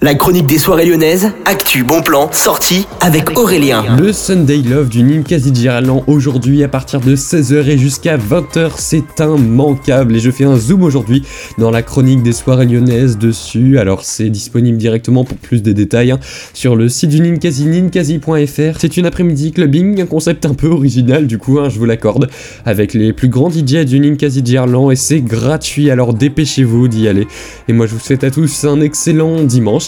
La chronique des soirées lyonnaises, actu, bon plan, sortie avec Aurélien. Le Sunday Love du Ninkasi Girland aujourd'hui à partir de 16h et jusqu'à 20h, c'est immanquable et je fais un zoom aujourd'hui dans la chronique des soirées lyonnaises dessus. Alors c'est disponible directement pour plus de détails hein, sur le site du Ninkasi, ninkasi.fr. C'est une après-midi clubbing, un concept un peu original du coup, hein, je vous l'accorde, avec les plus grands DJ du Ninkasi Girland et c'est gratuit alors dépêchez-vous d'y aller. Et moi je vous souhaite à tous un excellent dimanche